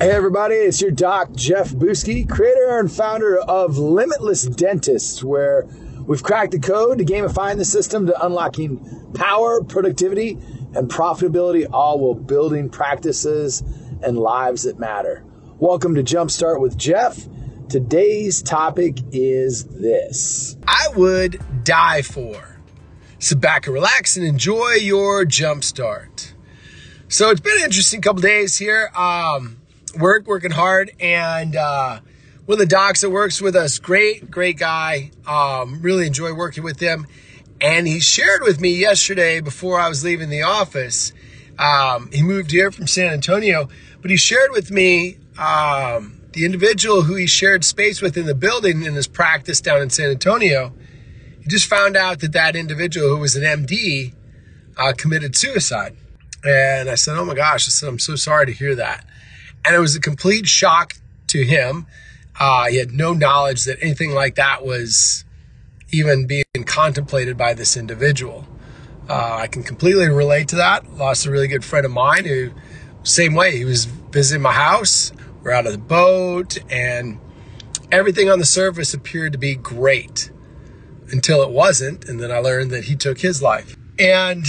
Hey everybody, it's your doc, Jeff Buske, creator and founder of Limitless Dentists, where we've cracked the code to gamifying the system to unlocking power, productivity, and profitability, all while building practices and lives that matter. Welcome to Jumpstart with Jeff. Today's topic is this I would die for. Sit back and relax and enjoy your jumpstart. So it's been an interesting couple days here. Um, work, working hard, and uh, one of the docs that works with us, great, great guy. Um, really enjoy working with him. And he shared with me yesterday before I was leaving the office. Um, he moved here from San Antonio, but he shared with me um, the individual who he shared space with in the building in his practice down in San Antonio. He just found out that that individual who was an MD uh, committed suicide. And I said, Oh my gosh, I said, I'm so sorry to hear that. And it was a complete shock to him. Uh, he had no knowledge that anything like that was even being contemplated by this individual. Uh, I can completely relate to that. Lost a really good friend of mine who, same way, he was visiting my house. We're out of the boat, and everything on the surface appeared to be great until it wasn't. And then I learned that he took his life. And,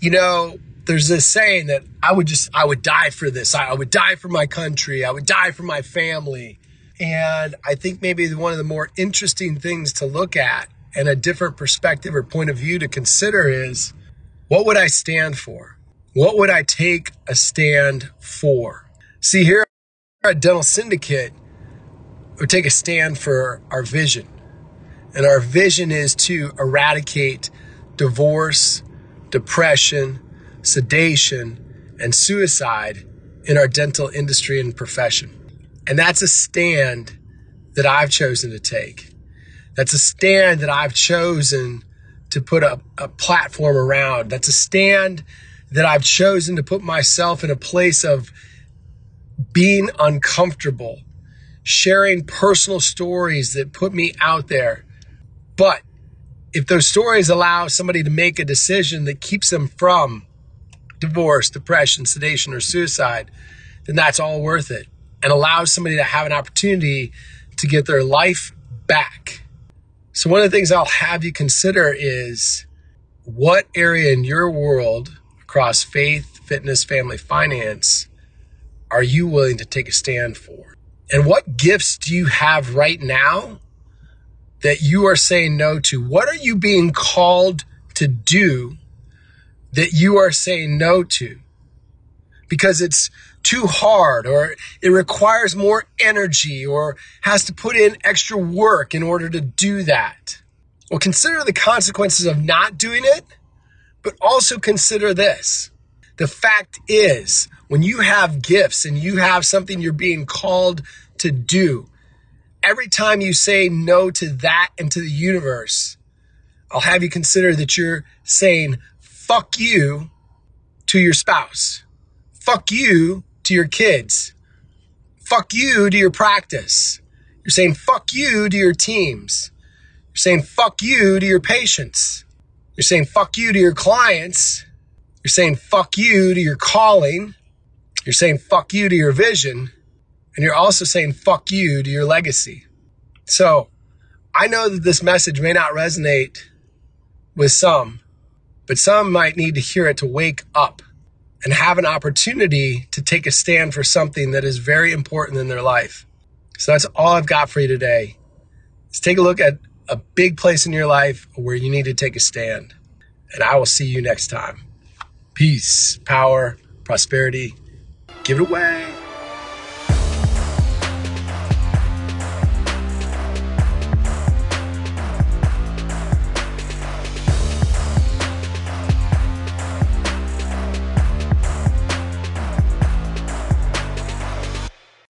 you know, there's this saying that I would just, I would die for this. I, would die for my country. I would die for my family. And I think maybe one of the more interesting things to look at and a different perspective or point of view to consider is what would I stand for? What would I take a stand for? See, here at Dental Syndicate, we take a stand for our vision. And our vision is to eradicate divorce, depression, sedation, and suicide in our dental industry and profession. And that's a stand that I've chosen to take. That's a stand that I've chosen to put a, a platform around. That's a stand that I've chosen to put myself in a place of being uncomfortable, sharing personal stories that put me out there. But if those stories allow somebody to make a decision that keeps them from divorce, depression, sedation, or suicide, then that's all worth it and allows somebody to have an opportunity to get their life back. So, one of the things I'll have you consider is what area in your world across faith, fitness, family, finance are you willing to take a stand for? And what gifts do you have right now that you are saying no to? What are you being called to do that you are saying no to because it's too hard or it requires more energy or has to put in extra work in order to do that. Well, consider the consequences of not doing it, but also consider this. The fact is, when you have gifts and you have something you're being called to do, every time you say no to that and to the universe, I'll have you consider that you're saying fuck you to your spouse. Fuck you to your kids. Fuck you to your practice. You're saying fuck you to your teams. You're saying fuck you to your patients. You're saying fuck you to your clients. You're saying fuck you to your calling. You're saying fuck you to your vision. And you're also saying fuck you to your legacy. So I know that this message may not resonate with some, but some might need to hear it to wake up and have an opportunity to take a stand for something that is very important in their life. So that's all I've got for you today. Let's take a look at a big place in your life where you need to take a stand. And I will see you next time. Peace, power, prosperity. Give it away.